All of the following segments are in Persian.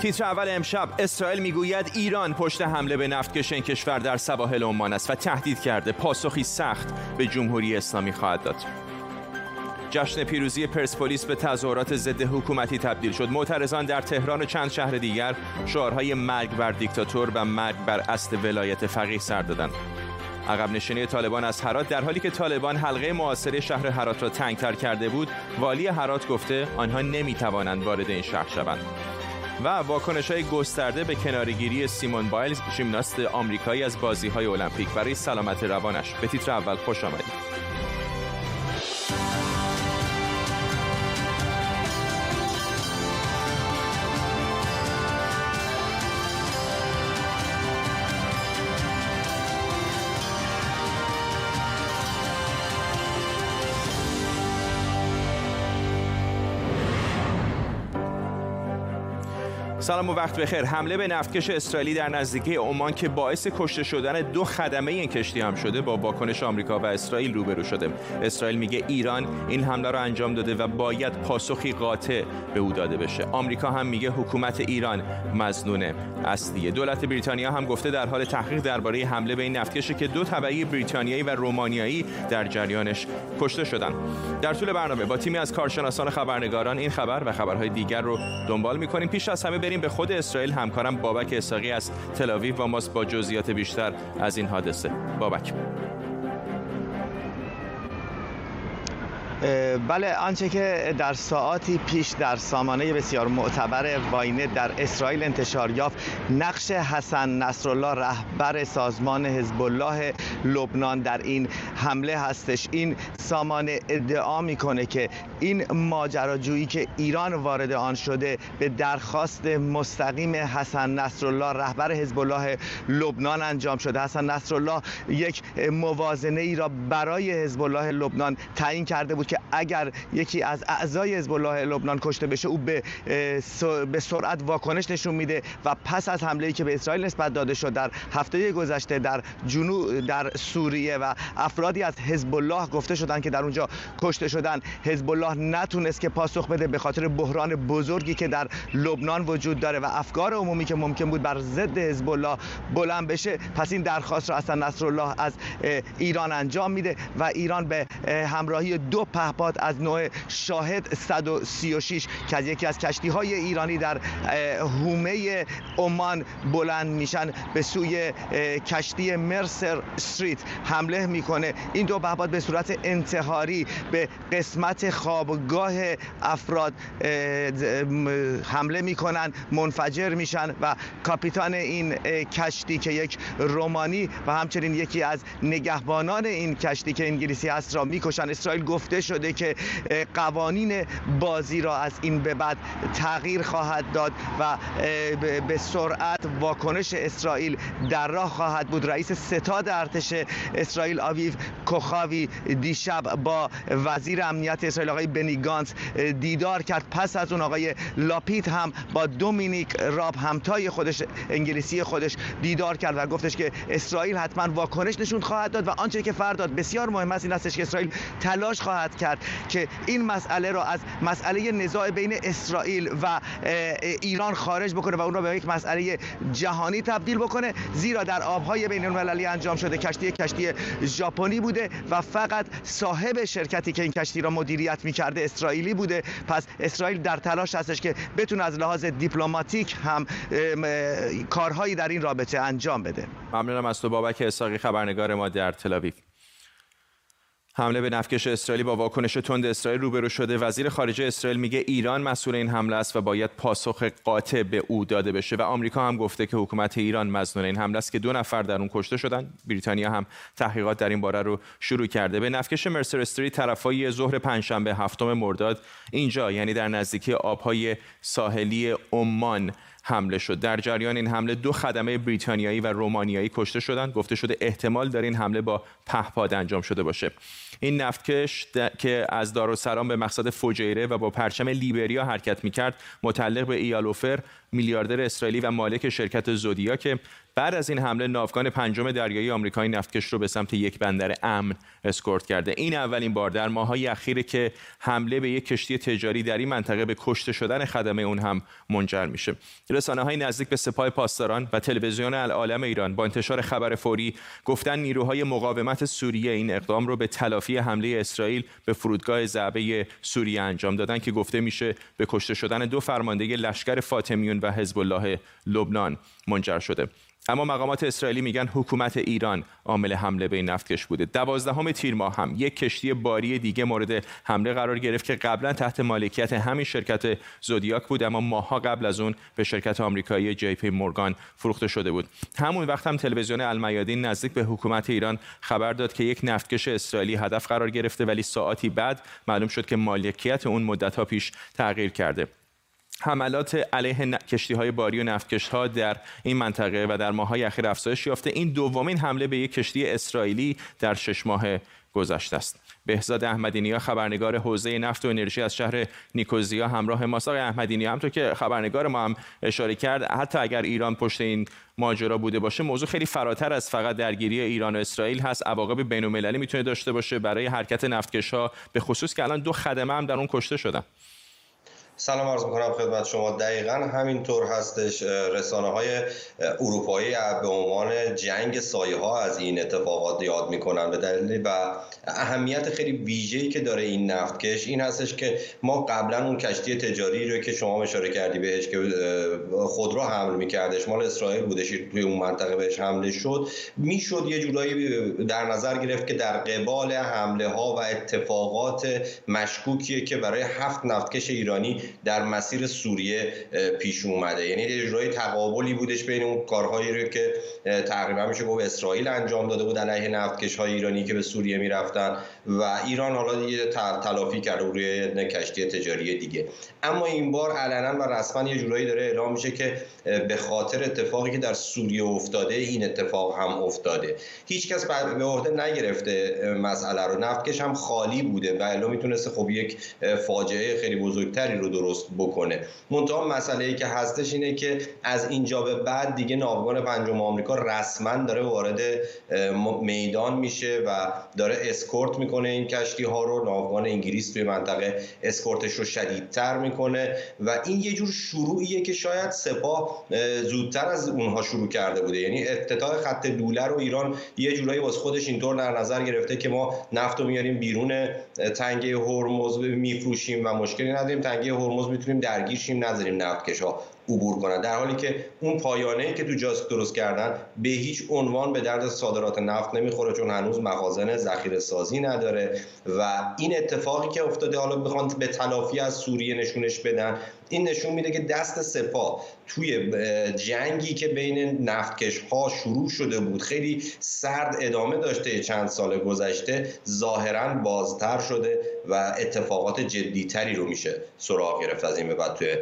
تیتر اول امشب اسرائیل می‌گوید ایران پشت حمله به نفتکش این کشور در سواحل عمان است و تهدید کرده. پاسخی سخت به جمهوری اسلامی خواهد داد. جشن پیروزی پرسپولیس به تظاهرات ضد حکومتی تبدیل شد. معترضان در تهران و چند شهر دیگر شعارهای مرگ بر دیکتاتور و مرگ بر اصل ولایت فقیه سر دادند. عقب نشینی طالبان از هرات در حالی که طالبان حلقه معاصره شهر هرات را تنگتر کرده بود والی هرات گفته آنها نمی‌توانند وارد این شهر شوند. و واکنش های گسترده به کنارگیری سیمون بایلز ژیمناست آمریکایی از بازی های المپیک برای سلامت روانش. به تیتر اول خوش آمدید. سلام و وقت بخیر. حمله به نفتکش اسرائیلی در نزدیکی عمان که باعث کشته شدن دو خدمه این کشتی هم شده با واکنش آمریکا و اسرائیل روبرو شده. اسرائیل میگه ایران این حمله را انجام داده و باید پاسخی قاطع به او داده بشه. آمریکا هم میگه حکومت ایران مزنون اصلیه دولت بریتانیا هم گفته در حال تحقیق درباره حمله به این نفتکشی که دو طبقه بریتانیایی و رومانیایی در جریانش کشته شدند در طول برنامه با تیمی از کارشناسان خبرنگاران این خبر و خبرهای دیگر رو دنبال می‌کنیم. پیش از همه بریم به خود اسرائیل همکارم بابک اساقی از تلاویو با ماست. با جزئیات بیشتر از این حادثه. بابک. بله آنچه که در ساعاتی پیش در سامانه بسیار معتبر واینه در اسرائیل انتشار یافت نقش حسن نصرالله رهبر سازمان حزب الله لبنان در این حمله هستش. این سامانه ادعا می‌کنه که این ماجراجویی که ایران وارد آن شده به درخواست مستقیم حسن نصرالله رهبر حزب الله لبنان انجام شده. حسن نصرالله یک موازنه ای را برای حزب الله لبنان تعیین کرده بود. که اگر یکی از اعضای حزب الله لبنان کشته بشه او به به سرعت واکنش نشون میده و پس از حمله ای که به اسرائیل نسبت داده شد در هفته گذشته در جنوب در سوریه و افرادی از حزب الله گفته شدند که در اونجا کشته شدن حزب الله نتونست که پاسخ بده به خاطر بحران بزرگی که در لبنان وجود داره و افکار عمومی که ممکن بود بر ضد حزب الله بلند بشه پس این درخواست را اصلا نصرالله از ایران انجام میده و ایران به همراهی دو پهپاد از نوع شاهد 136 که از یکی از کشتی های ایرانی در هومه عمان بلند میشن به سوی کشتی مرسر استریت حمله می‌کنه. این دو پهپاد به صورت انتحاری به قسمت خوابگاه افراد حمله می‌کنن منفجر میشن و کاپیتان این کشتی که یک رومانی و همچنین یکی از نگهبانان این کشتی که انگلیسی هست را می‌کشن. اسرائیل گفته شده که قوانین بازی را از این به بعد تغییر خواهد داد و به سرعت واکنش اسرائیل در راه خواهد بود. رئیس ستاد ارتش اسرائیل آویو کوخاوی دیشب با وزیر امنیت اسرائیل آقای بنی گانس دیدار کرد. پس از اون آقای لاپیت هم با دومینیک راب همتای خودش انگلیسی خودش دیدار کرد و گفتش که اسرائیل حتما واکنش نشون خواهد داد و آنچه که فرداد بسیار مهم است این استش که اسرائیل تلاش خواهد کرد که این مسئله را از مسئله نزاع بین اسرائیل و ایران خارج بکنه و اون را به یک مسئله جهانی تبدیل بکنه زیرا در آبهای بین المللی انجام شده کشتی کشتی ژاپنی بوده و فقط صاحب شرکتی که این کشتی را مدیریت می‌کرده اسرائیلی بوده. پس اسرائیل در تلاش هستش که بتونه از لحاظ دیپلماتیک هم کارهایی در این رابطه انجام بده. ممنونم از تو بابک اساقی خبرنگار ما در تل حمله به نفکش اسرائیلی با واکنش تند اسرائیل روبرو شده. وزیر خارجه اسرائیل میگه ایران مسئول این حمله است و باید پاسخ قاطع به او داده بشه و آمریکا هم گفته که حکومت ایران مزنون این حمله است که دو نفر در اون کشته شدن. بریتانیا هم تحقیقات در این باره رو شروع کرده. به نفکش مرسر استری طرفای ظهر پنجشنبه هفتم مرداد اینجا یعنی در نزدیکی آبهای ساحلی عمان حمله شد. در جریان این حمله دو خدمه بریتانیایی و رومانیایی کشته شدند. گفته شده احتمال در این حمله با پهپاد انجام شده باشه. این نفتکش که از دارالسلام به مقصد فجیره و با پرچم لیبریا حرکت می‌کرد متعلق به ایالوفر میلیاردر اسرائیلی و مالک شرکت زودیا که بعد از این حمله ناوگان پنجم دریایی آمریکایی نفتکش رو به سمت یک بندر امن اسکورت کرده. این اولین بار در ماههای اخیره که حمله به یک کشتی تجاری در این منطقه به کشته شدن خدمه اون هم منجر میشه. رسانه های نزدیک به سپاه پاسداران و تلویزیون العالم ایران با انتشار خبر فوری گفتن نیروهای مقاومت سوریه این اقدام رو به تلافی حمله اسرائیل به فرودگاه ضعبه سوریه انجام دادن که گفته میشه به کشته شدن دو فرمانده لشکر فاطمیون و حزب الله لبنان منجر شده. اما مقامات اسرائیلی میگن حکومت ایران عامل حمله به این نفتکش بوده. دوازدهم تیر ماه هم یک کشتی باری دیگه مورد حمله قرار گرفت که قبلا تحت مالکیت همین شرکت زودیاک بود اما ماها قبل از اون به شرکت آمریکایی جی پی مورگان فروخته شده بود. همون وقت هم تلویزیون المیادین نزدیک به حکومت ایران خبر داد که یک نفتکش اسرائیلی هدف قرار گرفته ولی ساعتی بعد معلوم شد که مالکیت اون مدت پیش تغییر کرده. حملات علیه کشتی های باری و نفتکش ها در این منطقه و در ماهای اخیر افزایش یافته. این دومین حمله به یک کشتی اسرائیلی در شش ماه گذشته است. بهزاد احمدینیا خبرنگار حوزه نفت و انرژی از شهر نیکوزیا همراه ماست. آقای احمدینیا همطور که خبرنگار ما هم اشاره کرد حتی اگر ایران پشت این ماجرا بوده باشه موضوع خیلی فراتر از فقط درگیری ایران و اسرائیل هست. عواقب بین‌المللی می‌تونه داشته باشه برای حرکت نفتکش ها به خصوص که الان دو خدمه هم در اون کشته شدن. سلام عرض می‌کنم خدمت شما. دقیقا همینطور هستش رسانه های اروپایی به عنوان جنگ سایه ها از این اتفاقات یاد می‌کنن. به دلیل و اهمیت خیلی ویژه‌ای که داره این نفتکش این هستش که ما قبلا اون کشتی تجاری رو که شما اشاره کردی بهش که خودرو حمل میکردش مال اسرائیل بودش توی اون منطقه بهش حمله شد می‌شد یه جورایی در نظر گرفت که در قبال حمله ها و اتفاقات مشکوکیه که برای هفت نفتکش ایرانی در مسیر سوریه پیش اومده. یعنی اجرای تقابلی بودش بین اون کارهایی رو که تقریبا میشه گفت اسرائیل انجام داده بود علیه نفتکش های ایرانی که به سوریه می‌رفتن و ایران حالا یه تلافی کرده روی کشتی تجاری دیگه. اما این بار علنا و رسما یه جورایی داره اعلام میشه که به خاطر اتفاقی که در سوریه افتاده این اتفاق هم افتاده. هیچکس به عهده نگرفته مسئله رو. نفتکش هم خالی بوده و الا می‌تونسته خب یک فاجعه خیلی بزرگتری رو درست بکنه. منتها مسئله ای که هستش اینه که از اینجا به بعد دیگه ناوگان پنجم آمریکا رسما داره وارد میدان میشه و داره اسکورت می‌کنه این کشتی ها رو. ناوگان انگلیس توی منطقه اسکورتش رو شدیدتر می‌کنه و این یه جور شروعیه که شاید سپاه زودتر از اونها شروع کرده بوده. یعنی افتتاح خط دوله رو ایران یه جورایی واسه خودش اینطور در نظر گرفته که ما نفت رو میاریم بیرون تنگه هرمز میفروشیم و مشکلی نداریم. تنگه هرمز می‌تونیم درگیر شیم نذاریم نفتکش ها عبور کنن. در حالی که اون پایانه ای که تو جاس درست کردن به هیچ عنوان به درد صادرات نفت نمی‌خوره چون هنوز مخازن ذخیره سازی نداره. و این اتفاقی که افتاده حالا بخوان به تلافی از سوریه نشونش بدن این نشون میده که دست سپاه توی جنگی که بین نفتکش ها شروع شده بود خیلی سرد ادامه داشته چند سال گذشته ظاهرا بازتر شده و اتفاقات جدیتری رو میشه سراغ گرفت از این به بعد توی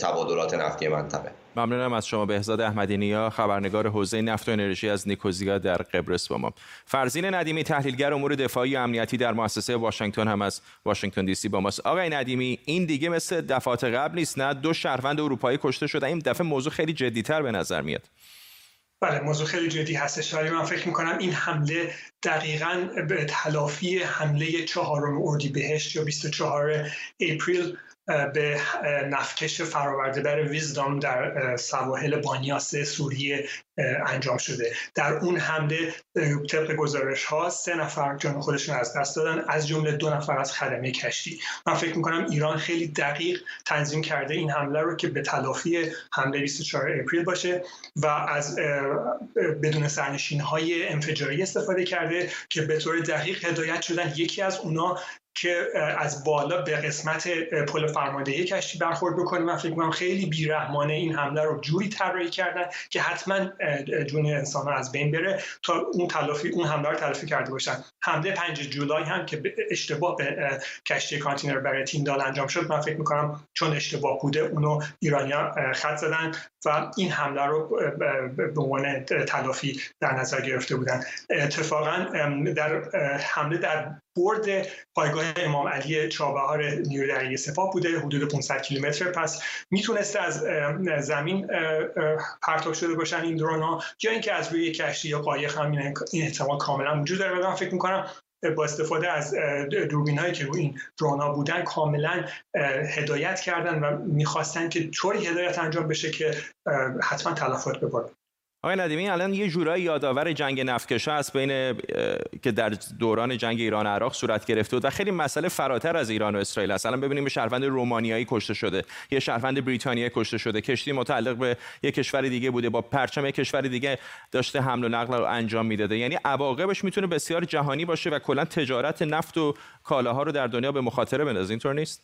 تبادلات نفتی منطقه. ممنونم از شما بهزاد احمدی نیا خبرنگار حوزه نفت و انرژی از نیکوزیا در قبرس با ما. فرزین ندیمی تحلیلگر امور دفاعی و امنیتی در مؤسسه واشنگتن هم از واشنگتن دی سی با ماست. آقای ندیمی این دیگه مثل دفعات قبل نیست نه؟ دو شهروند اروپایی کشته شده. این دفعه موضوع خیلی جدیتر به نظر میاد. بله موضوع خیلی جدی هستش. ولی من فکر می‌کنم این حمله دقیقا به تلافی حمله چهارم اردیبهشت یا 24 اپریل به نفتکش فراورده بر ویزدام در سواحل بانیاس سوریه انجام شده. در اون حمله طبق گزارش ها سه نفر جان خودشون از دست دادن از جمله دو نفر از خدمه کشتی. من فکر می‌کنم ایران خیلی دقیق تنظیم کرده این حمله رو که به تلافی حمله 24 اپریل باشه و از بدون سرنشین های انفجاری استفاده کرده که به طور دقیق هدایت شدن یکی از اونا. که از بالا به قسمت پل فرماندهی کشتی برخورد بکنیم من فکر می‌کنم خیلی بیرحمانه این حمله رو جوری طراحی کردن که حتما جون انسان از بین بره تا اون تلافی اون حمله رو تلافی کرده باشن. حمله 5 جولای هم که اشتباه به کشتی کانتینر برای تیندال انجام شد من فکر می‌کنم چون اشتباه بوده اونو ایرانیا خط زدن و این حمله رو به عنوان تلافی در نظر گرفته بودن. اتفاقا در حمله در برد پایگاه امام علی چابهار نیروی دریایی سپاه بوده حدود 500 کیلومتر. پس می‌تونسته از زمین پرتاب شده باشن این درون ها یا اینکه از روی کشتی یا قایق هم این احتمال کاملا وجود داره. من فکر می‌کنم با استفاده از دوربین هایی که روی این درون ها بودن کاملا هدایت کردن و می‌خواستن که طوری هدایت انجام بشه که حتما تلفات بباره آقای ندیمی الان یه جورایی یادآور جنگ نفتکشا است بین که در دوران جنگ ایران عراق صورت گرفته بود و خیلی مسئله فراتر از ایران و اسرائیل است. الان ببینیم شهروند رومانیایی کشته شده یه شهروند بریتانیایی کشته شده کشتی متعلق به یک کشور دیگه بوده با پرچم یک کشور دیگه داشته حمل و نقل رو انجام می‌داده. یعنی عواقبش می‌تونه بسیار جهانی باشه و کلا تجارت نفت و کالاها رو در دنیا به مخاطره بندازه. اینطور نیست؟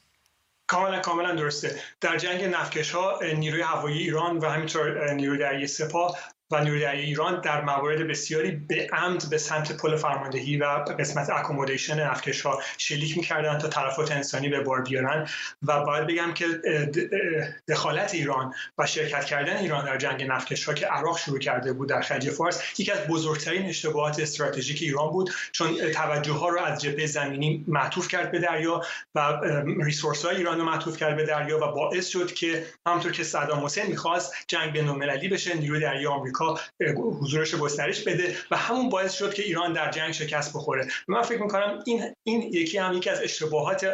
کاملا کاملا درسته. در جنگ نفکش ها نیروی هوایی ایران و همینطور نیروی دریایی سپاه و نیروی ایران در موارد بسیاری به عمد به سمت پل فرماندهی و قسمت اکومودیشن نفتکش ها شلیک می‌کردن تا تلفات انسانی به بار بیارن. و باید بگم که دخالت ایران و شرکت کردن ایران در جنگ نفتکش ها که عراق شروع کرده بود در خلیج فارس یکی از بزرگترین اشتباهات استراتژیک ایران بود چون توجه ها رو از جبهه زمینی معطوف کرد به دریا و ریسورس های ایران رو معطوف کرد به دریا و باعث شد که همونطور که صدام حسین می‌خواست جنگ بین بشه نیروی دریایی آمریکا حضورش گسترش بده و همون باعث شد که ایران در جنگ شکست بخوره. من فکر می‌کنم این این یکی هم یکی از اشتباهات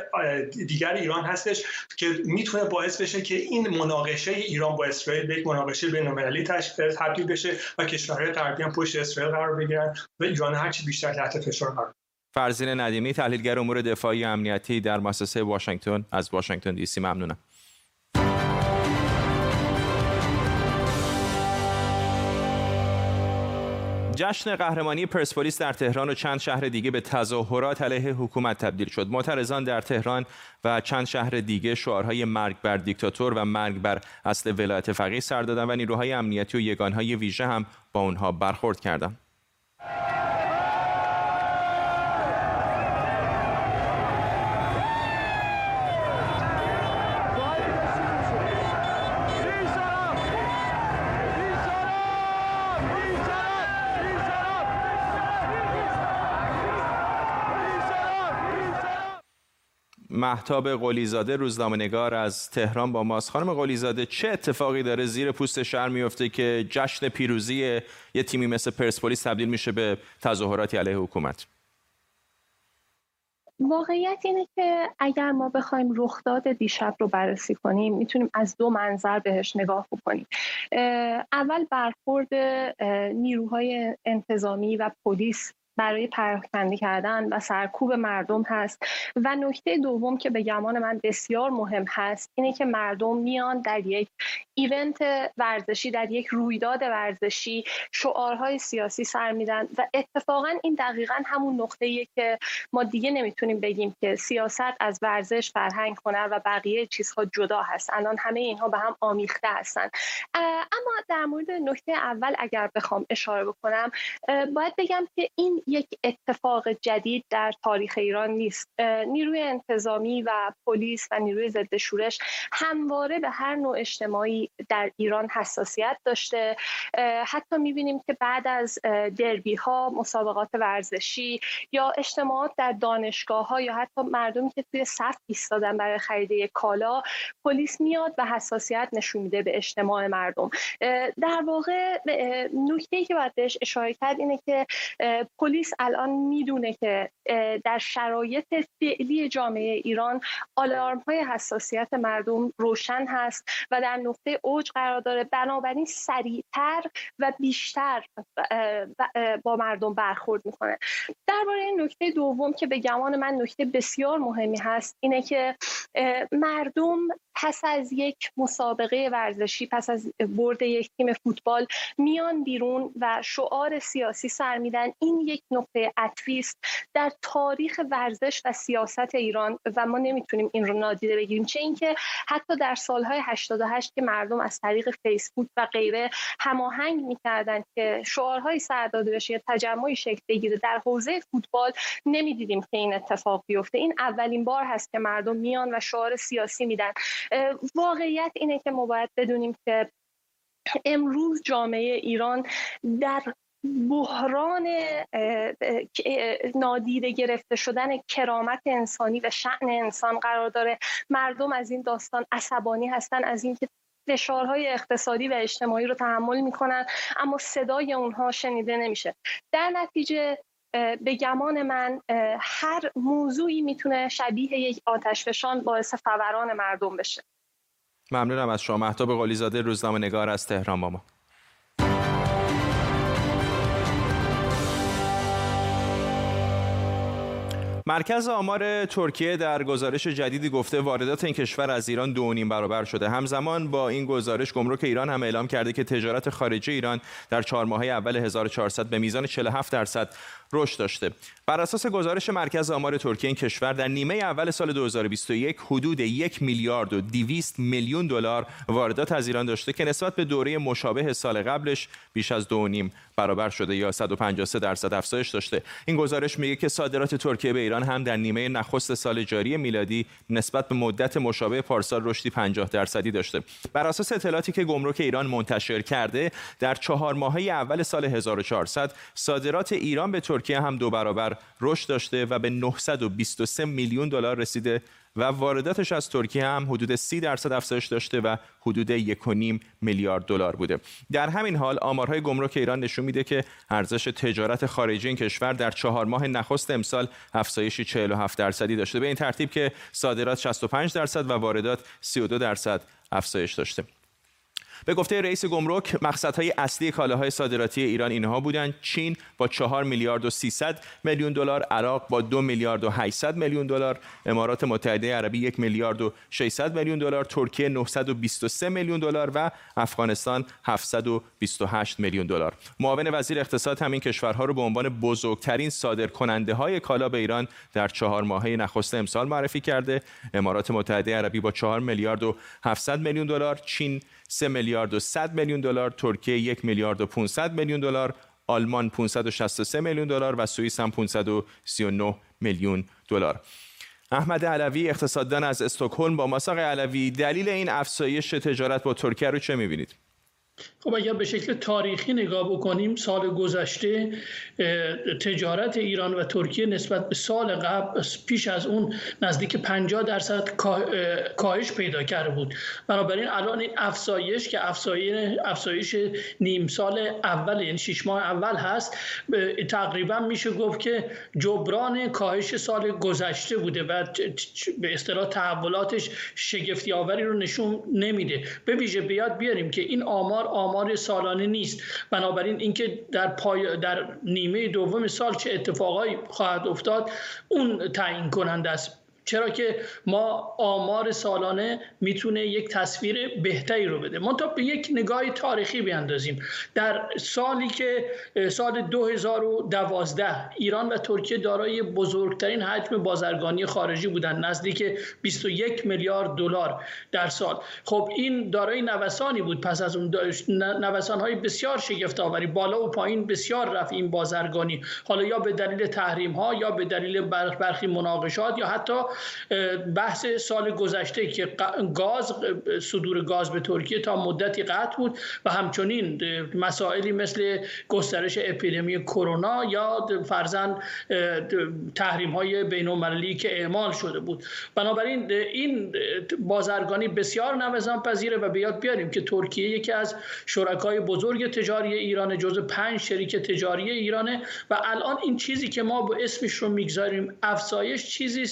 دیگر ایران هستش که می‌تونه باعث بشه که این مناقشه ایران با اسرائیل به یک مناقشه بین‌المللی تبدیل بشه و کشورهای غربی هم پشت اسرائیل قرار بگیرن و ایران هرچی بیشتر تحت فشار قرار فرزین ندیمی تحلیلگر امور دفاعی امنیتی در مؤسسه واشنگتن از واشنگتن دی سی. ممنونم. جشن قهرمانی پرسپولیس در تهران و چند شهر دیگه به تظاهرات علیه حکومت تبدیل شد. معترضان در تهران و چند شهر دیگه شعارهای مرگ بر دیکتاتور و مرگ بر اصل ولایت فقیه سر دادن و نیروهای امنیتی و یگانهای ویژه هم با اونها برخورد کردند. محتاب قلیزاده روزنامه‌نگار از تهران با ماست. خانم قلیزاده چه اتفاقی داره زیر پوست شهر میفته که جشن پیروزی یه تیمی مثل پرسپولیس تبدیل میشه به تظاهراتی علیه حکومت؟ واقعیت اینه که اگر ما بخوایم رخداد دیشب رو بررسی کنیم می‌تونیم از دو منظر بهش نگاه بکنیم. اول برخورد نیروهای انتظامی و پلیس برای پراکنده کردن و سرکوب مردم هست. و نکته دوم که به گمان من بسیار مهم هست اینه که مردم میان در یک ایونت ورزشی در یک رویداد ورزشی شعارهای سیاسی سر میدن و اتفاقا این دقیقا همون نقطه که ما دیگه نمی‌تونیم بگیم که سیاست از ورزش فرهنگ هنر و بقیه چیزها جدا هست. الان همه اینها به هم آمیخته هستن. اما در مورد نکته اول اگر بخوام اشاره بکنم باید بگم که این یک اتفاق جدید در تاریخ ایران نیست. نیروی انتظامی و پلیس و نیروی ضد شورش همواره به هر نوع اجتماعی در ایران حساسیت داشته. حتی می‌بینیم که بعد از دربی ها مسابقات ورزشی یا اجتماعات در دانشگاه ها یا حتی مردمی که توی صف ایستادن برای خرید کالا پلیس میاد و حساسیت نشون میده به اجتماع مردم. در واقع نکته که باید بهش اشاره کرد اینه که پلیس الان می‌دونه که در شرایط فعلی جامعه ایران آلارم های حساسیت مردم روشن هست و در نقطه اوج قرار داره. بنابراین سریعتر و بیشتر با مردم برخورد می‌کنه. درباره این نکته دوم که به گمان من نکته بسیار مهمی هست اینه که مردم پس از یک مسابقه ورزشی پس از برد یک تیم فوتبال میان بیرون و شعار سیاسی سر میدن. این یک نقطه عطفی است در تاریخ ورزش و سیاست ایران و ما نمی‌تونیم این رو نادیده بگیریم. چه اینکه حتی در سالهای 88 که مردم از طریق فیسبوک و غیره هماهنگ می‌کردن که شعارهای سر داده بشه یا تجمعی شکل بگیره در حوزه فوتبال نمی‌دیدیم که این اتفاق بیفته. این اولین بار هست که مردم میان و شعار سیاسی میدن. واقعیت اینه که ما باید بدونیم که امروز جامعه ایران در بحران نادیده گرفته شدن کرامت انسانی و شعن انسان قرار داره. مردم از این داستان عصبانی هستن از اینکه فشارهای اقتصادی و اجتماعی رو تحمل می‌کنن اما صدای اونها شنیده نمیشه. در نتیجه به گمان من هر موضوعی می‌تونه شبیه یک آتشفشان باعث فوران مردم بشه. ممنونم از شما. محتاب قلیزاده روزنامه نگار از تهران با ما. مرکز آمار ترکیه در گزارش جدیدی گفته واردات این کشور از ایران دو نیم برابر شده. همزمان با این گزارش گمرک ایران هم اعلام کرده که تجارت خارجی ایران در چهار ماهه اول 1400 به میزان 47 درصد رشد داشته. بر اساس گزارش مرکز آمار ترکیه این کشور در نیمه اول سال 2021 حدود یک میلیارد و 200 میلیون دلار واردات از ایران داشته که نسبت به دوره مشابه سال قبلش بیش از دو نیم برابر شده یا 153 درصد افزایش داشته. این گزارش میگه که صادرات ترکیه به ایران هم در نیمه نخست سال جاری میلادی نسبت به مدت مشابه پارسال رشدی 50 درصدی داشته. بر اساس اطلاعاتی که گمرک ایران منتشر کرده در چهار ماهه اول سال 1400 صادرات ایران به ترکیه هم دو برابر رشد داشته و به 923 میلیون دلار رسیده. و وارداتش از ترکیه هم حدود 30 درصد افزایش داشته و حدود 1.5 میلیارد دلار بوده. در همین حال آمارهای گمرک ایران نشون میده که ارزش تجارت خارجی این کشور در چهار ماه نخست امسال افزایشی 47 درصدی داشته. به این ترتیب که صادرات 65 درصد و واردات 32 درصد افزایش داشته. به گفته رئیس گمرک مقصدهای اصلی کالاهای صادراتی ایران اینها بودند. چین با 4 میلیارد و 300 میلیون دلار عراق با 2 میلیارد و 800 میلیون دلار امارات متحده عربی 1 میلیارد و 600 میلیون دلار ترکیه 923 میلیون دلار و افغانستان 728 میلیون دلار. معاون وزیر اقتصاد همین کشورها رو به عنوان بزرگترین صادرکننده های کالا به ایران در چهار ماهه نخست امسال معرفی کرده. امارات متحده عربی با 4 میلیارد و 700 میلیون دلار چین 3 میلیارد و 100 میلیون دلار، ترکیه 1 میلیارد و 500 میلیون دلار، آلمان 563 میلیون دلار و سوئیس هم 539 میلیون دلار. احمد علوی اقتصاددان از استکهلم با مساق علوی دلیل این افزایش تجارت با ترکیه رو چه می‌بینید؟ خب اگر به شکل تاریخی نگاه بکنیم سال گذشته تجارت ایران و ترکیه نسبت به سال قبل پیش از اون نزدیک 50 درصد کاهش پیدا کرده بود. بنابراین الان این افزایش که افزایش نیم سال اول یعنی شش ماه اول هست تقریبا میشه گفت که جبران کاهش سال گذشته بوده و به اصطلاح تحولاتش شگفتی آوری رو نشون نمیده. به ویژه بیاد بیاریم که این آمار آمار سالانه نیست. بنابراین اینکه در پای در نیمه دوم سال چه اتفاقایی خواهد افتاد اون تعیین کننده است. چرا که ما آمار سالانه می‌تونه یک تصویر بهتری رو بده. تا به یک نگاه تاریخی بیاندازیم. در سالی که سال 2012 ایران و ترکیه دارای بزرگترین حجم بازرگانی خارجی بودند نزدیک 21 میلیارد دلار در سال. خب این دارای نوسانی بود. پس از اون نوسان های بسیار شگفت آوری بالا و پایین بسیار رفت این بازرگانی. حالا یا به دلیل تحریم ها یا به دلیل برخی مناقشات یا حتی بحث سال گذشته که گاز صدور گاز به ترکیه تا مدتی قطع بود و همچنین مسائلی مثل گسترش اپیدمی کرونا یا فرزن تحریم های بین که اعمال شده بود. بنابراین این بازرگانی بسیار نوزان پذیره و بیاد بیاریم که ترکیه یکی از شرکای بزرگ تجاری ایران جز پنج شریک تجاری ایرانه و الان این چیزی که ما با اسمش رو می‌گذاریم افزایش چیزی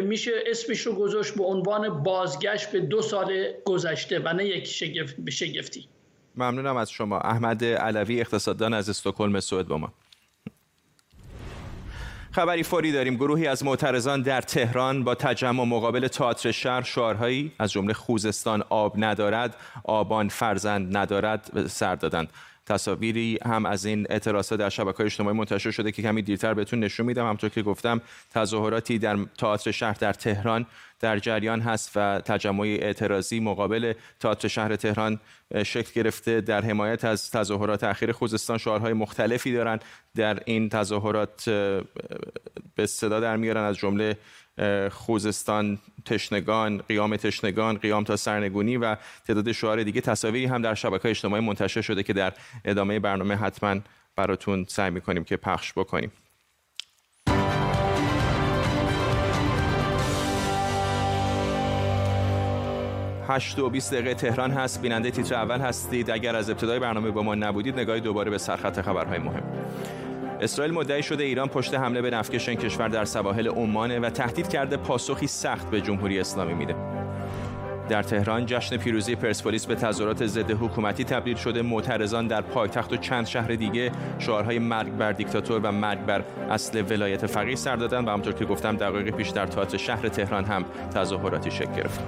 میشه اسمش رو گذاشت به عنوان بازگشت به دو سال گذشته و نه یک شگفت شگفتی. ممنونم از شما. احمد علوی اقتصاددان از استکهلم سوئد با ما. خبری فوری داریم. گروهی از معترضان در تهران با تجمع مقابل تئاتر شهر شعارهایی از جمله خوزستان آب ندارد آبان فرزند ندارد سر دادند. تصاویری هم از این اعتراضات در شبکه اجتماعی منتشر شده که کمی دیرتر بهتون نشون میدم. همطور که گفتم تظاهراتی در تئاتر شهر در تهران در جریان هست و تجمع اعتراضی مقابل تئاتر شهر تهران شکل گرفته در حمایت از تظاهرات اخیر خوزستان. شعارهای مختلفی دارند در این تظاهرات به صدا در میارن. از جمله خوزستان تشنگان قیام تشنگان قیام تا سرنگونی و تعداد شعار دیگه تصاویری هم در شبکه اجتماعی منتشر شده که در ادامه برنامه حتما براتون سعی می‌کنیم که پخش بکنیم. هشت و 20 دقیقه تهران هست. بیننده تیتر اول هستید. اگر از ابتدای برنامه با ما نبودید نگاهی دوباره به سرخط خبرهای مهم. اسرائیل مدعی شده ایران پشت حمله به نفکش این کشور در سواحل عمانه و تهدید کرده پاسخی سخت به جمهوری اسلامی میده. در تهران جشن پیروزی پرسپولیس به تظاهرات ضد حکومتی تبدیل شده. معترضان در پایتخت و چند شهر دیگه شعارهای مرگ بر دیکتاتور و مرگ بر اصل ولایت فقیه سر دادن و همونطور که گفتم دقایق پیش در تئاتر شهر تهران هم تظاهراتی شکل گرفت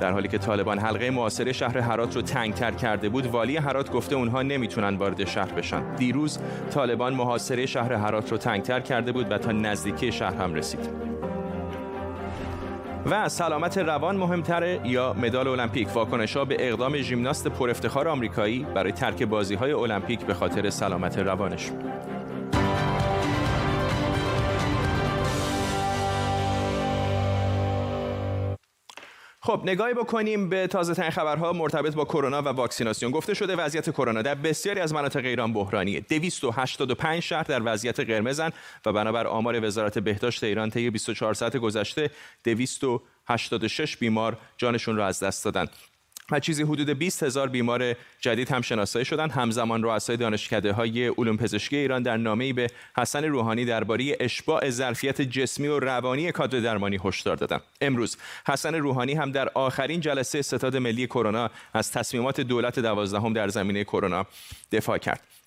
در حالی که طالبان حلقه معاصره شهر هرات رو تنگتر کرده بود والی هرات گفته اونها نمی‌تونن وارد شهر بشن. دیروز طالبان محاصره شهر هرات رو تنگتر کرده بود و تا نزدیکی شهر هم رسید. و سلامت روان مهمتره یا مدال المپیک. واکنش ها به اقدام ژیمناست پر افتخار آمریکایی برای ترک بازی های المپیک به خاطر سلامت روانش. خب نگاهی بکنیم به تازه ترین خبرها مرتبط با کرونا و واکسیناسیون. گفته شده وضعیت کرونا در بسیاری از مناطق ایران بحرانیه. 285 شهر در وضعیت قرمزن و بنابر آمار وزارت بهداشت ایران طی 24 ساعت گذشته 286 بیمار جانشون را از دست دادند و چیزی حدود 20 هزار بیمار جدید هم شناسایی شدن همزمان رؤسای دانشکده های علوم پزشکی ایران در نامه‌ای به حسن روحانی درباره اشباع ظرفیت جسمی و روانی کادر درمانی هشدار دادند. امروز حسن روحانی هم در آخرین جلسه ستاد ملی کرونا از تصمیمات دولت دوازدهم در زمینه کرونا دفاع کرد.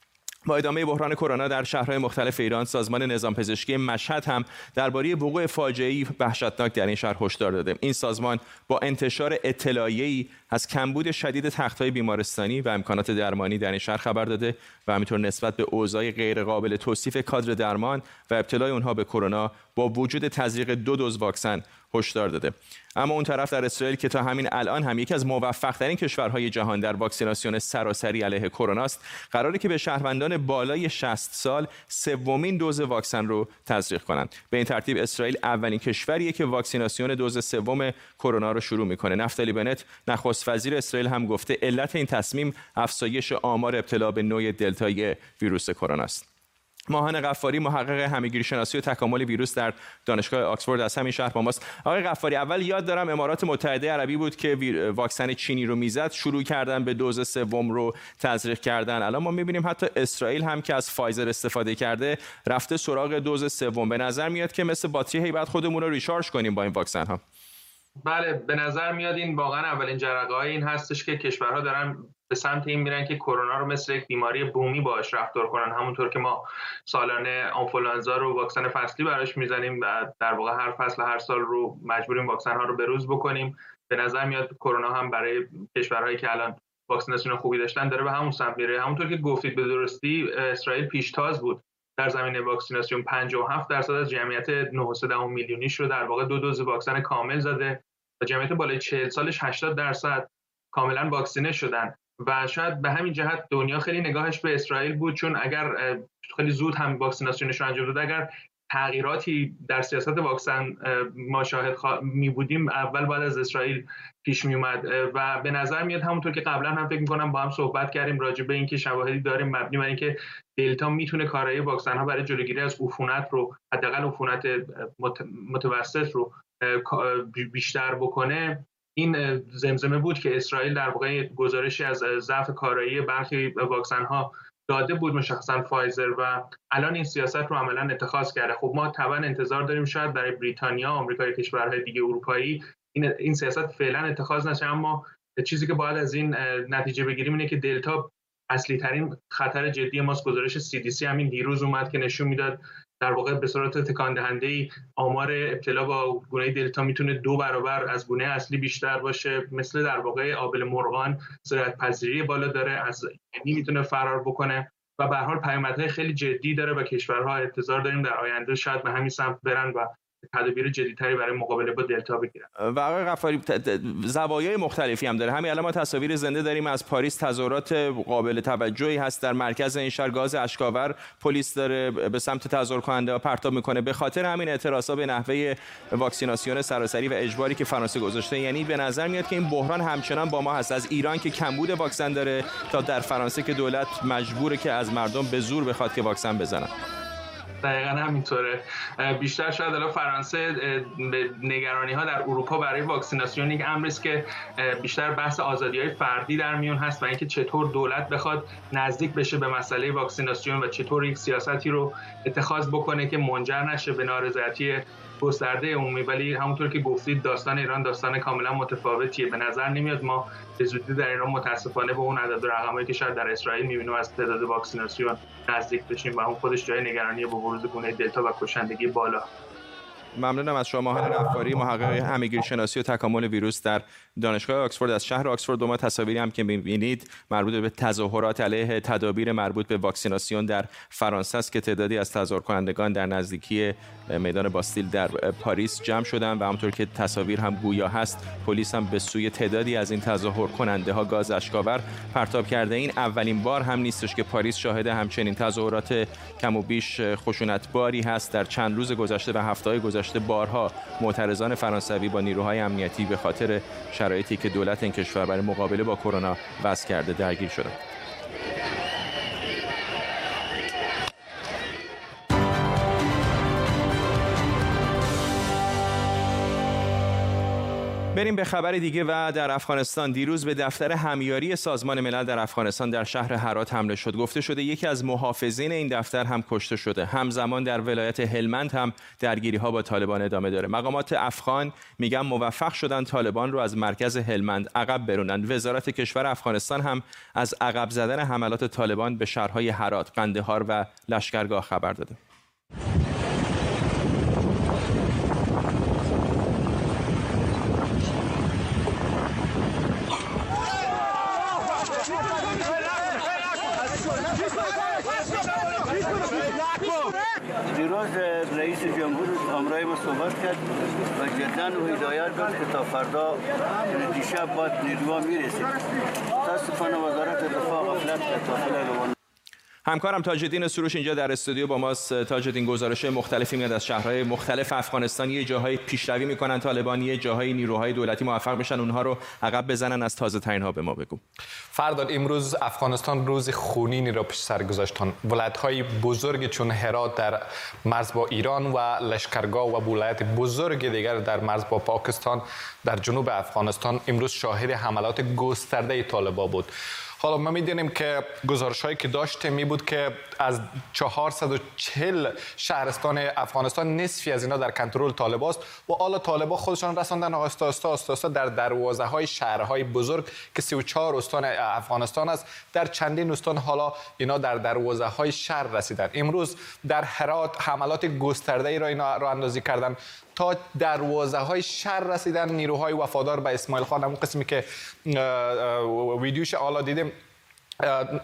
با ادامه بحران کرونا در شهرهای مختلف ایران سازمان نظام پزشکی مشهد هم درباره وقوع فاجعه‌ای وحشتناک در این شهر هشدار داده. این سازمان با انتشار اطلاعیه‌ای از کمبود شدید تخت‌های بیمارستانی و امکانات درمانی در این شهر خبر داده و همینطور نسبت به اوضاع غیرقابل توصیف کادر درمان و ابتلای اونها به کرونا با وجود تزریق دو دوز واکسن هشدار داده. اما اون طرف در اسرائیل که تا همین الان هم یکی از موفق ترین کشورهای جهان در واکسیناسیون سراسری علیه کرونا است قراره که به شهروندان بالای 60 سال سومین دوز واکسن رو تزریق کنند. به این ترتیب اسرائیل اولین کشوریه که واکسیناسیون دوز سوم کرونا رو شروع می‌کنه. نفتالی بنت نخست وزیر اسرائیل هم گفته علت این تصمیم افزایش آمار ابتلا به نوع دلتای ویروس کرونا است. ماهان قفاری محقق همگیری شناسی و تکامل ویروس در دانشگاه آکسفورد از همین شهر با ماست. آقای قفاری اول یاد دارم امارات متحده عربی بود که واکسن چینی رو می‌زد شروع کردن به دوز سوم رو تزریق کردن. الان ما می‌بینیم حتی اسرائیل هم که از فایزر استفاده کرده رفته سراغ دوز سوم. به نظر میاد که مثل باتری هی بعد خودمون رو ریشارژ کنیم با این واکسن ها بله به نظر میاد این واقعا اولین جرقه این هستش که کشورها دارن به سمت این میرن که کرونا رو مثل یک بیماری بومی باش رفتار کنن. همونطور که ما سالانه آنفولانزا رو واکسن فصلی براش می‌زنیم و در واقع هر فصل هر سال رو مجبوریم واکسن ها رو بروز بکنیم. به نظر میاد کرونا هم برای کشورهایی که الان واکسیناسیون خوبی داشتن داره به همون سمت میره. همونطور که گفتید به درستی اسرائیل پیشتاز بود. در زمینه واکسیناسیون 57 درصد از جمعیت 9.3 میلیونیش رو در واقع دو دوز واکسن کامل زده. و جمعیت بالای 40 سالش 80 درصد کاملا واکسینه شدن. و شاید به همین جهت دنیا خیلی نگاهش به اسرائیل بود چون اگر خیلی زود هم واکسیناسیونش رو انجام داد اگر تغییراتی در سیاست واکسن ما شاهد می بودیم اول بعد از اسرائیل پیش می اومد. و به نظر میاد همونطور که قبلا هم فکر می‌کنم با هم صحبت کردیم راجع به اینکه شواهدی داریم مبنی بر اینکه دلتا می‌تونه کارایی واکسن ها برای جلوگیری از عفونت رو حداقل عفونت متوسط رو بیشتر بکنه. این زمزمه بود که اسرائیل در واقع گزارشی از ضعف کارایی برخی واکسن ها داده بود مشخصا فایزر و الان این سیاست رو عملا اتخاذ کرده. خب ما طبعا انتظار داریم شاید برای بریتانیا آمریکا کشورهای دیگه اروپایی این این سیاست فعلا اتخاذ نشه. اما چیزی که باید از این نتیجه بگیریم اینه که دلتا اصلی ترین خطر جدی ماست. گزارش CDC همین دیروز اومد که نشون می‌داد در واقع به صورت تکان دهنده ای آمار ابتلا با گونه دلتا می‌تونه دو برابر از گونه اصلی بیشتر باشه مثل در واقع آبل مرغان سرعت پذیری بالا داره از یعنی می‌تونه فرار بکنه و به حال پیامدهای خیلی جدی داره و کشورها انتظار داریم در آینده شاید به همین سمت برن و تدابیر جدیتری برای مقابله با دلتا بگیرن. و آقای غفاری زوایای مختلفی هم داره. همین الان ما تصاویر زنده داریم از پاریس. تظاهرات قابل توجهی هست. در مرکز این شهر گاز اشکاور پلیس داره به سمت تظاهر کننده ها پرتاب می‌کنه. به خاطر همین اعتراضا به نحوه واکسیناسیون سراسری و اجباری که فرانسه گذاشته. یعنی به نظر میاد که این بحران همچنان با ما هست. از ایران که کمبود واکسن داره تا در فرانسه که دولت مجبوره که از مردم به زور بخواد که واکسن بزنن. دقیقا همینطوره. بیشتر شاید الان فرانسه نگرانی ها در اروپا برای واکسیناسیون یک امر است که بیشتر بحث آزادی های فردی در میون هست و اینکه چطور دولت بخواد نزدیک بشه به مسئله واکسیناسیون و چطور یک سیاستی رو اتخاذ بکنه که منجر نشه به نارضایتی گسترده عمومی ولی همونطور که گفتید داستان ایران داستان کاملا متفاوتیه. به نظر نمیاد ما به زودی در ایران متاسفانه به اون عدد رقمایی که شاید در اسرائیل می‌بینیم از تعداد واکسیناسیون نزدیک بشیم و اون خودش جای نگرانی با بروز گونه دلتا و کشندگی بالا. ممنونم از شما ماهر رفاری محقق همگیر شناسی و تکامل ویروس در دانشگاه آکسفورد. از شهر آکسفورد دو ما تصاویری هم که می‌بینید مربوط به تظاهرات علیه تدابیر مربوط به واکسیناسیون در فرانسه است که تعدادی از تظاهر کنندگان در نزدیکی میدان باستیل در پاریس جمع شدن و همطور که تصاویر هم گویا هست پلیس هم به سوی تعدادی از این تظاهر کننده ها گاز اشکاور پرتاب کرده. این اولین بار هم نیستش که پاریس شاهد همچنین تظاهرات کم و بیش خشونتباری هست. در چند روز گذشته و هفته گذشته بارها. معترضان فرانسوی با نیروهای امنیتی به خاطر شرایطی که دولت این کشور برای مقابله با کرونا وضع کرده درگیر شدند. بریم به خبر دیگه و در افغانستان دیروز به دفتر همیاری سازمان ملل در افغانستان در شهر هرات حمله شد. گفته شده یکی از محافظین این دفتر هم کشته شده. همزمان در ولایت هلمند هم درگیری ها با طالبان ادامه داره. مقامات افغان میگن موفق شدن طالبان رو از مرکز هلمند عقب برونند وزارت کشور افغانستان هم از عقب زدن حملات طالبان به شهرهای هرات قندهار و لشکرگاه خبر داده دیروز رئیس جمهور همراه ما صحبت کرد و جدا و هدایت داد که تا فردا دیشب باید نیروها می‌رسید متاسفانه وزارت دفاع غفلت تا همکارم تاجدین سروش اینجا در استودیو با ماست. تاجدین گزارش مختلفی میاد از شهرهای مختلف. افغانستان یه جاهای پیشروی می‌کنن. طالبان یه جاهای نیروهای دولتی موفق میشن. اونها رو عقب بزنن. از تازه ترین ها به ما بگو. فرداد امروز افغانستان روز خونینی را پیش سر گذاشتن. ولایت های بزرگ چون هرات در مرز با ایران و لشکرگاه و ولایت بزرگ دیگر در مرز با پاکستان در جنوب افغانستان امروز شاهد حملات گسترده طالبان بود. حالا ما می‌دونیم که گزارش هایی که داشته می بود که از 440 شهرستان افغانستان نصفی از اینا در کنترل طالب است و حالا طالبا خودشان رساندن آستا آستا در دروازه های شهرهای بزرگ که 34 استان افغانستان است در چندین استان حالا اینا در دروازه های شهر رسیدن. امروز در هرات حملات گسترده ای را اینا را اندازی کردن. تا دروازه های شهر رسیدن نیروهای وفادار به اسماعیل خان همون قسمی که ویدیوش حالا دیدیم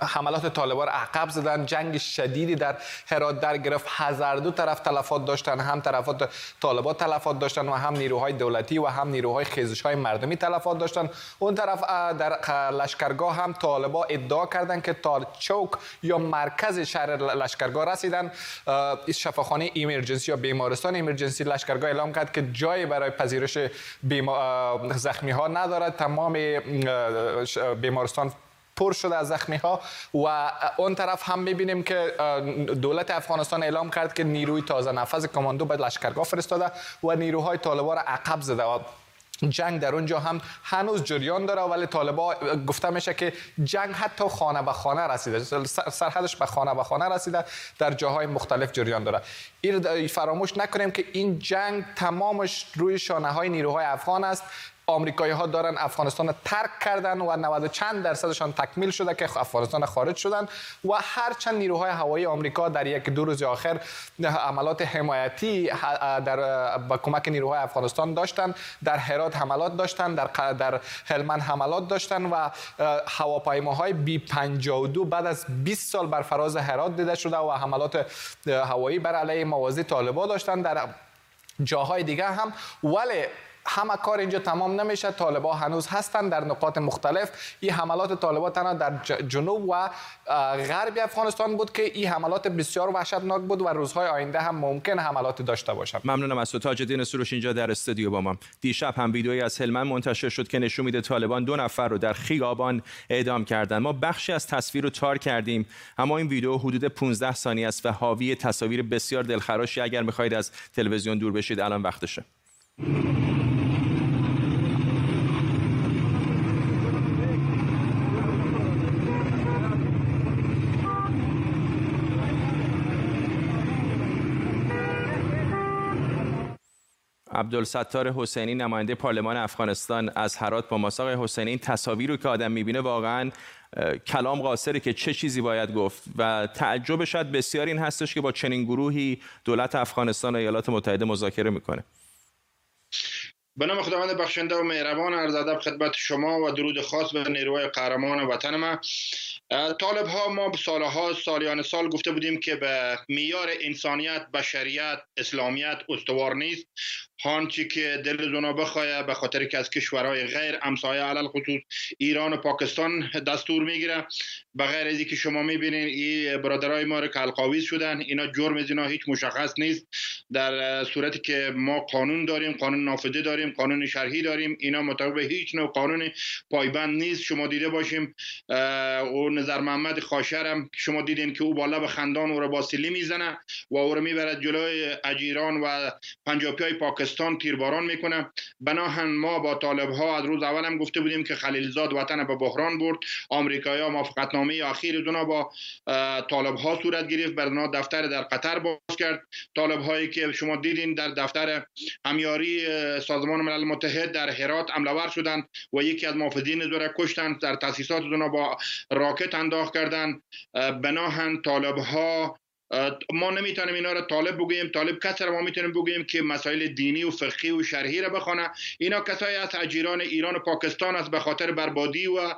حملات طالبان عقب زدن جنگ شدیدی در هرات در گرفت هزار دو طرف تلفات داشتن هم طرفات طالبان تلفات داشتن و هم نیروهای دولتی و هم نیروهای خیزش های مردمی تلفات داشتن. اون طرف در لشکرگاه هم طالبان ادعا کردند که تا چوک یا مرکز شهر لشکرگاه رسیدن. شفاخانه ایمرجنسی یا بیمارستان ایمرجنسی لشکرگاه اعلام کرد که جایی برای پذیرش زخمی ها ندارد. تمام بیمارستان پر شده از زخمی ها و اون طرف هم می‌بینیم که دولت افغانستان اعلام کرد که نیروی تازه نفذ کماندو به لشکرگاه فرستاده و نیروهای طالبان را عقب زده جنگ در اونجا هم هنوز جریان داره ولی طالبا گفته میشه که جنگ حتی خانه به خانه رسیده سرحدش به خانه به خانه رسیده در جاهای مختلف جریان داره. این فراموش نکنیم که این جنگ تمامش روی شانه های نیروهای افغان است. آمریکایی ها دارن افغانستان ترک کردن و 90 چند درصدشان تکمیل شده که افغانستان خارج شدن و هر چند نیروهای هوایی آمریکا در یک دو روز آخر عملات حمایتی در با کمک نیروهای افغانستان داشتن در هرات حملات داشتن در در هلمند حملات داشتن و هواپیماهای بی 52 بعد از 20 سال بر فراز هرات دیده شده و حملات هوایی بر علیه موازی طالبان داشتن در جاهای دیگه هم. ولی همه کار اینجا تمام نمیشه. طالبا هنوز هستند در نقاط مختلف. این حملات طالبا تنها در جنوب و غرب افغانستان بود که این حملات بسیار وحشتناک بود و روزهای آینده هم ممکن حملات داشته باشد ممنونم از تو. تاج الدین سروش اینجا در استودیو با ما. دیشب هم ویدیویی از هلمند منتشر شد که نشون میده طالبان دو نفر رو در خیابان اعدام کردند ما بخشی از تصویر رو تار کردیم اما این ویدیو حدود 15 ثانیه است و حاوی تصاویر بسیار دلخراشی. اگر می‌خواهید از تلویزیون دور بشید الان وقتشه. عبدالستار حسینی نماینده پارلمان افغانستان از هرات با ماساق حسینی این تصاویر رو که آدم می‌بینه واقعا کلام قاصره که چه چیزی باید گفت و تعجب شاید بسیار این هستش که با چنین گروهی دولت افغانستان و ایالات متحده مذاکره می‌کنه. به نام خداوند بخشنده و مهربان عرض ادب خدمت شما و درود خاص به نیروهای قهرمان وطن ما. طالب ها ما سالها سالیان سال گفته بودیم که به میار انسانیت بشریت اسلامیت استوار نیست. هانچی که دل زونا بخواه به خاطر که از کشورهای غیر امسایه علل خصوص ایران و پاکستان دستور می‌گیره. به غیر از که شما می‌بینین این برادرای ما رو که شدن اینا جرم از هیچ مشخص نیست. در صورتی که ما قانون داریم قانون نافذه داریم قانون شرحی داریم اینا مطابق هیچ نوع قانون پایبند نیست. شما دیده باشیم او نظر محمد خاشرم شما دیدین که او بالا به خندان او رو با سلی می‌زنه و او رو می‌برد جلوی اجیران و پنجابی های پاکستان. تیرباران می‌کنه. بناهن ما با طالب ها از روز اول هم گفته بودیم که خلیلزاد وطن به بحران برد. آمریکایی ها موافقتنامه اخیر دونا با طالب ها صورت گرفت. بر دفتر در قطر باز کرد. طالب هایی که شما دیدین در دفتر همیاری سازمان ملل متحد در هرات عملور شدند و یکی از محافظین دوره کشتند. در تاسیسات دونا با راکت انداخت کردند. بناهن طالب ها ما نمی‌تونیم اینا رو طالب بگوییم طالب کسی رو ما می‌تونیم بگوییم که مسائل دینی و فقهی و شرعی رو بخونه. اینا کسایی از اجیران ایران و پاکستان است به خاطر بربادی و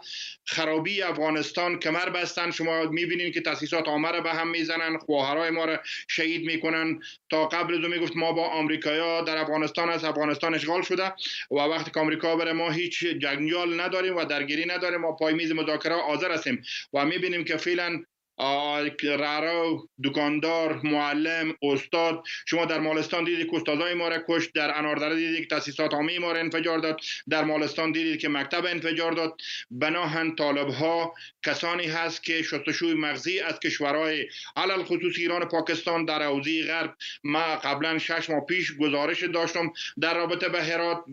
خرابی افغانستان کمر بستن. شما می‌بینید که تاسیسات آمر به هم می‌زنن خواهرای ما رو شهید می‌کنن. تا قبل از می‌گفت ما با آمریکایا در افغانستان از افغانستان اشغال شده و وقتی که آمریکا بره ما هیچ جنگیال نداریم و درگیری نداریم. ما پای میز مذاکره حاضر هستیم و می‌بینیم که فعلا رارو دکاندار معلم استاد شما در مالستان دیدید که استادای ما را کشت در اناردره دیدید که تاسیسات عامه ما را انفجار داد در مالستان دیدید که مکتب انفجار داد. بناهن طالب ها کسانی هست که شستشوی مغزی از کشورهای علل خصوص ایران و پاکستان در حوزه غرب. ما قبلا شش ماه پیش گزارش داشتم در رابطه به هرات.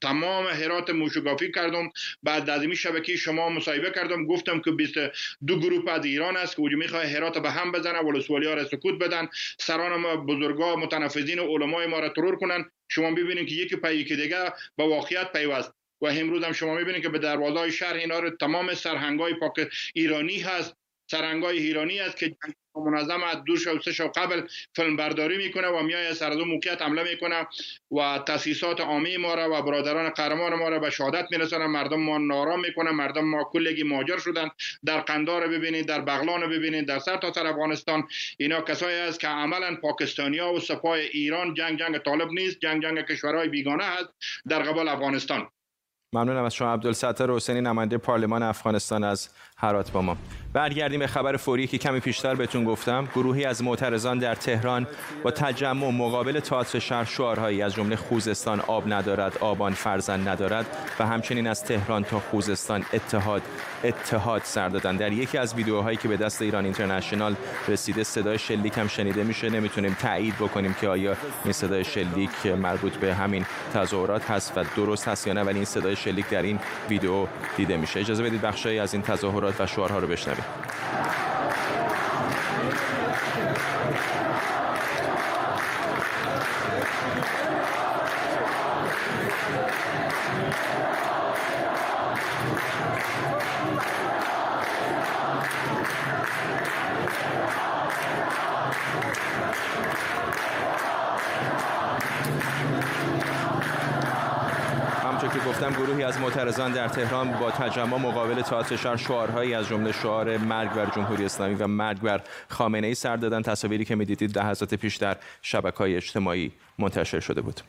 تمام هرات موشگافی کردم. بعد از این شبکه شما مصاحبه کردم. گفتم که 22 گروه از ایران است که او می‌خواه هرات به هم بزنه ولسوالی را سکوت بدن. سران ما بزرگا متنفذین و علمای ما را ترور کنن. شما ببینید که یکی پای یکی دیگه با واقعیت پیوست. و امروز هم شما می‌بینید که به دروازه شهر اینا رو تمام سرهنگای پاک ایرانی هست. سرهنگای ایرانی است که منظم از دو شو سه شو قبل فیلم برداری می‌کنه و میای سر دو موقعیت حمله می‌کنه و تاسیسات عامی ما را و برادران قهرمان ما را به شهادت میرسانه مردم ما نارام می‌کنه مردم ما کلگی مهاجر شدن در قندار ببینید در بغلان ببینید در سر تا سر افغانستان. اینا کسایی است که عملا پاکستانیا و سپاه ایران جنگ جنگ طالب نیست. جنگ جنگ کشورهای بیگانه هست در قبال افغانستان. ممنونم از شما عبدالستار حسینی نماینده پارلمان افغانستان از هرات با ما. برگردیم به خبر فوری که کمی پیشتر بهتون گفتم. گروهی از معترضان در تهران با تجمع مقابل تئاتر شهر شعارهایی از جمله خوزستان آب ندارد آبان فرزند ندارد و همچنین از تهران تا خوزستان اتحاد اتحاد سر دادن. در یکی از ویدیوهایی که به دست ایران اینترنشنال رسیده صدای شلیک هم شنیده میشه. نمی‌تونیم تایید بکنیم که آیا این صدای شلیک مربوط به همین تظاهرات هست و درست هست یا نه ولی این صدای شلیک در این ویدیو دیده میشه. اجازه بدید بخشی از این تظاهرات و شعارها رو بشنوید معترضان در تهران با تجمع مقابل تئاتر شهر شعارهایی از جمله شعار مرگ بر جمهوری اسلامی و مرگ بر خامنه ای سر دادن تصاویری که می‌دیدید لحظات پیش در شبکه‌های اجتماعی منتشر شده بود.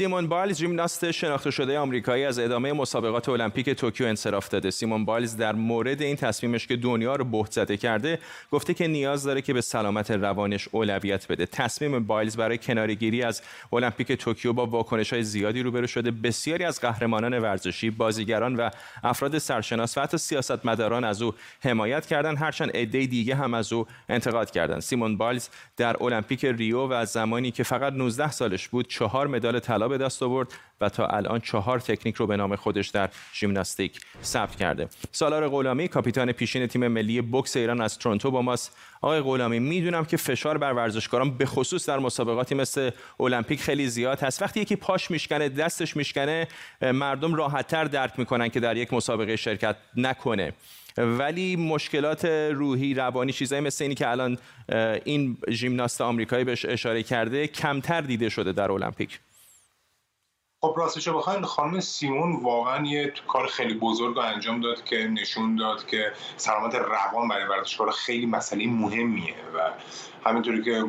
سیمون بایلز ژیمناست شناخته شده آمریکایی از ادامه مسابقات المپیک توکیو انصراف داده. سیمون بایلز در مورد این تصمیمش که دنیا رو بهت زده کرده، گفته که نیاز داره که به سلامت روانش اولویت بده. تصمیم بایلز برای کناره‌گیری از المپیک توکیو با واکنش‌های زیادی روبرو شده. بسیاری از قهرمانان ورزشی، بازیگران و افراد سرشناس و حتی سیاستمداران از او حمایت کردند، هرچند عده دیگه هم از او انتقاد کردند. سیمون بایلز در المپیک ریو و زمانی که فقط 19 سالش بود، چهار مدال طلا به دست آورد و تا الان چهار تکنیک رو به نام خودش در ژیمناستیک ثبت کرده. سالار غلامی کاپیتان پیشین تیم ملی بوکس ایران از تورنتو با ماست. آقای غلامی می‌دونم که فشار بر ورزشکاران به خصوص در مسابقاتی مثل المپیک خیلی زیاد هست. وقتی یکی پاش میشکنه، دستش میشکنه، مردم راحتتر درک می‌کنن که در یک مسابقه شرکت نکنه. ولی مشکلات روحی روانی چیزایی مثل اینی که الان این ژیمناست آمریکایی بهش اشاره کرده کمتر دیده شده در المپیک خب راستش بخواین خانم سیمون واقعا یه کار خیلی بزرگ رو انجام داد که نشون داد که سلامت روان برای ورزشکار خیلی مسئله مهمیه و همینطوری که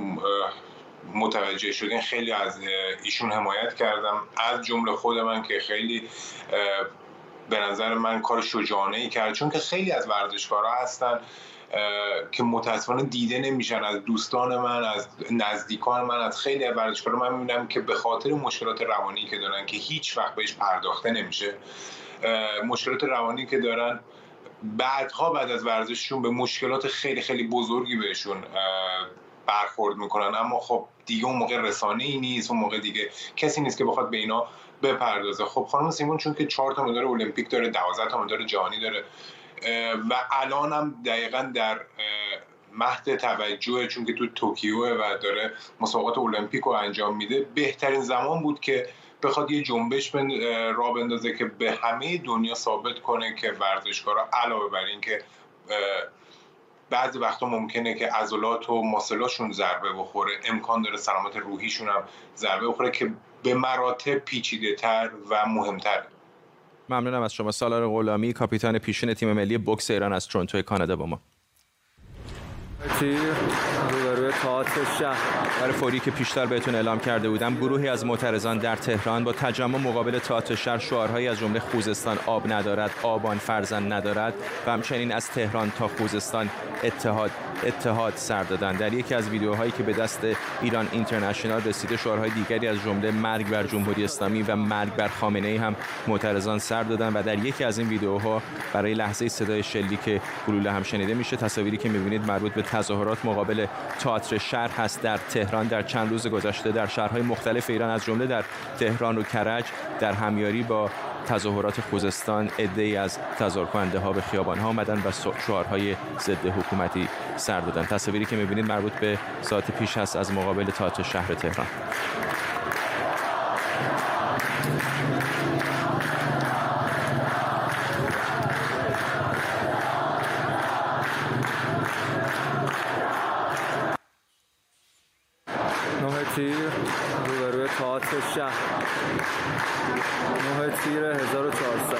متوجه شدین خیلی از ایشون حمایت کردم. از جمله خود من که خیلی به نظر من کار شجاعانه ای کرد چون که خیلی از ورزشکارها هستن. که متاسفانه دیده نمیشن از دوستان من از نزدیکان من از خیلی ورزشکارا من می‌بینم که به خاطر مشکلات روانی که دارن که هیچ وقت بهش پرداخته نمیشه مشکلات روانی که دارن بعدها بعد از ورزششون به مشکلات خیلی خیلی بزرگی بهشون برخورد می‌کنن. اما خب دیگه اون موقع رسانه ای نیست اون موقع دیگه کسی نیست که بخواد به اینا بپردازه. خب خانم سیمون چون که چهار تا مدال المپیک داره 12 تا مدال جهانی داره. و الان هم دقیقا در مهد توجه چون که تو توکیو و داره مسابقات المپیک رو انجام میده. بهترین زمان بود که بخواد یه جنبش را بندازه که به همه دنیا ثابت کنه که ورزشکارا علاوه بر این که بعضی وقتا ممکنه که عضلات و ماسلاشون ضربه بخوره. امکان داره سلامت روحیشون هم ضربه بخوره که به مراتب پیچیده تر و مهمتر ممنونم از شما. سالار غلامی کاپیتان پیشین تیم ملی بوکس ایران از تورنتو کانادا با ما. روبروی تئاتر شهر. برای فوری که پیشتر بهتون اعلام کرده بودم گروهی از معترضان در تهران با تجمع مقابل تئاتر شهر شعارهایی از جمله خوزستان آب ندارد آبان فرزند ندارد و همچنین از تهران تا خوزستان اتحاد اتحاد سر دادن در یکی از ویدیوهایی که به دست ایران اینترنشنال رسیده شعارهای دیگری از جمله مرگ بر جمهوری اسلامی و مرگ بر خامنه ای هم معترضان سر دادن و در یکی از این ویدیوها برای لحظه صدای که گلوله هم شنیده میشه تصاویری که می‌بینید مربوط به تظاهرات مقابل تئاتر شهر هست در تهران در چند روز گذشته. در شهرهای مختلف ایران از جمله در تهران و کرج در همیاری با تظاهرات خوزستان ای از تظاهر ها به خیابان ها آمدن و شعارهای ضد حکومتی سر دادن. تصاویری که می‌بینید مربوط به ساعت پیش هست از مقابل تئاتر شهر تهران. شهر. ماه تیر 1400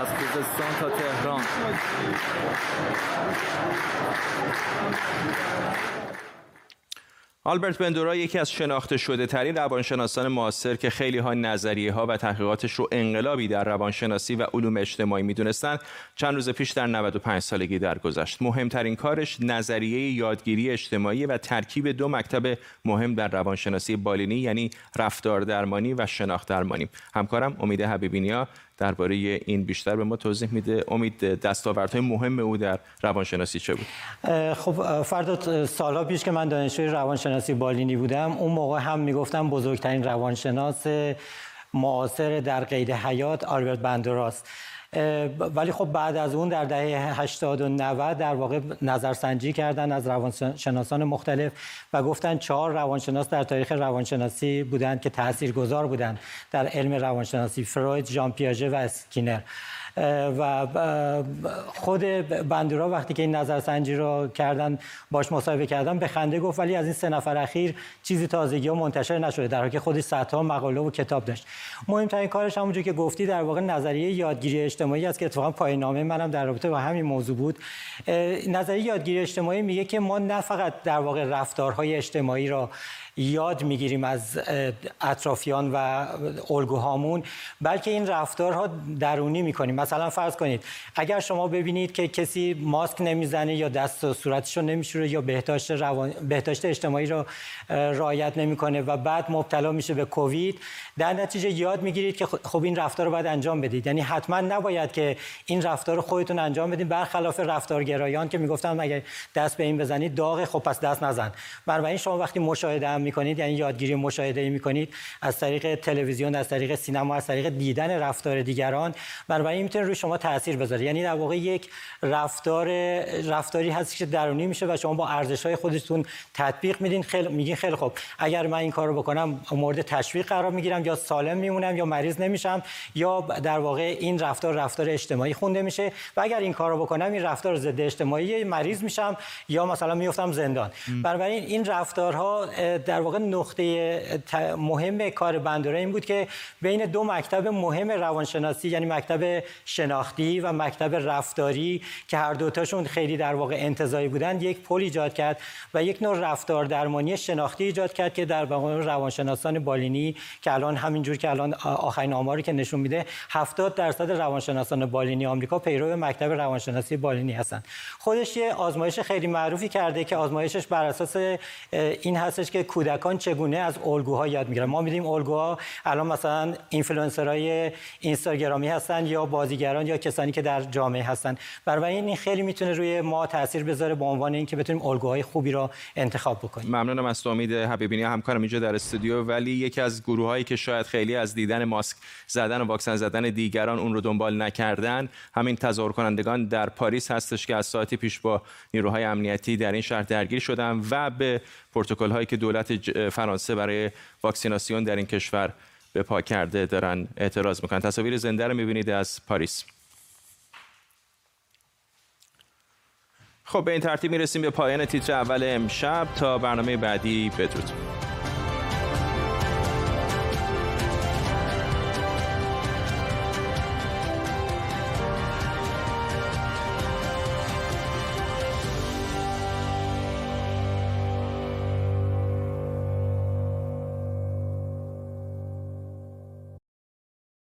از خوزستان تا تهران. آلبرت بندورا یکی از شناخته شده ترین روانشناسان معاصر که خیلی ها نظریه ها و تحقیقاتش رو انقلابی در روانشناسی و علوم اجتماعی می‌دونستن چند روز پیش در 95 سالگی درگذشت. مهمترین کارش نظریه یادگیری اجتماعی و ترکیب دو مکتب مهم در روانشناسی بالینی یعنی رفتار درمانی و شناخت درمانی. همکارم امید حبیبینیا درباره این بیشتر به ما توضیح میده. امید دستاوردهای مهم او در روانشناسی چه بود؟ خب فردا سالها پیش که من دانشجوی روانشناسی بالینی بودم اون موقع هم می‌گفتم بزرگترین روانشناس معاصر در قید حیات آلبرت بندوراست ولی خب بعد از اون در دهه 80 و 90 در واقع نظرسنجی کردن از روانشناسان مختلف و گفتن چهار روانشناس در تاریخ روانشناسی بودند که تاثیرگذار بودند در علم روانشناسی فروید، ژان پیاژه و اسکینر. و خود بندورا وقتی که این نظرسنجی رو کردن باش مصاحبه کردن به خنده گفت ولی از این سه نفر اخیر چیزی تازگی و منتشر نشده. در حالی که خودش صدها مقاله و کتاب داشت. مهمترین کارش همونجور که گفتی در واقع نظریه یادگیری اجتماعی است که اتفاقا پایان نامه منم در رابطه با همین موضوع بود. نظریه یادگیری اجتماعی میگه که ما نه فقط در واقع رفتارهای اجتماعی را یاد می‌گیریم از اطرافیان و الگوهامون بلکه این رفتارها درونی می‌کنیم. مثلا فرض کنید اگر شما ببینید که کسی ماسک نمی‌زنه یا دست و صورتش رو نمیشوره یا بهداشت روان... بهداشت اجتماعی رو رعایت نمی‌کنه و بعد مبتلا میشه به کووید در نتیجه یاد می‌گیرید که خب این رفتار رو باید انجام بدید. یعنی حتما نباید که این رفتار رو خودتون انجام بدید برخلاف رفتارگرایان که می‌گفتن مگه دست به این بزنید داغ خب پس دست نزن. بنابراین شما وقتی مشاهده هم می‌کنید یعنی یادگیری مشاهده می‌کنید از طریق تلویزیون از طریق سینما از طریق دیدن رفتار دیگران بنابراین می‌تونه روی شما تاثیر بذاره. یعنی در واقع یک رفتار رفتاری هست که درونی میشه و شما با ارزش های خودتون تطبیق میدین. خیلی میگین خیلی خوب. اگر من این کارو بکنم مورد تشویق قرار می‌گیرم یا سالم میمونم یا مریض نمیشم یا در واقع این رفتار رفتار اجتماعی خونده میشه و اگر این کارو بکنم این رفتار ضد اجتماعی مریض میشم یا مثلا میفتم زندان. بنابراین این رفتارها در واقع نقطه مهم کار بندورا این بود که بین دو مکتب مهم روانشناسی یعنی مکتب شناختی و مکتب رفتاری که هر دوتاشون خیلی در واقع انتظایی بودند یک پل ایجاد کرد و یک نوع رفتار درمانی شناختی ایجاد کرد که در واقع روانشناسان بالینی که الان همینجور که الان آخرین آماری که نشون میده 70 درصد روانشناسان بالینی آمریکا پیرو مکتب روانشناسی بالینی هستند. خودش یه آزمایش خیلی معروفی کرده که آزمایشش بر اساس این هستش که کودکان چگونه از الگوها یاد می‌گیرن. ما میدیم الگوها الان مثلا اینفلوئنسرای اینستاگرامی هستن یا بازیگران یا کسانی که در جامعه هستن. برای این خیلی می‌تونه روی ما تاثیر بذاره به عنوان اینکه بتونیم الگوهای خوبی را انتخاب بکنیم. ممنونم از تو امید حبیبی‌نیا. همکارم اینجا در استودیو ولی یکی از گروهایی که شاید خیلی از دیدن ماسک زدن و واکسن زدن دیگران اون رو دنبال نکردن همین تظاهر کنندگان در پاریس هستش که از ساعتی پیش با نیروهای امنیتی در این شهر درگیر شدن و به پروتکل هایی که دولت فرانسه برای واکسیناسیون در این کشور به پا کرده دارن اعتراض می‌کنن. تصاویر زنده رو می‌بینید از پاریس. خب به این ترتیب می‌رسیم به پایان تیتر اول امشب. تا برنامه بعدی بدرود.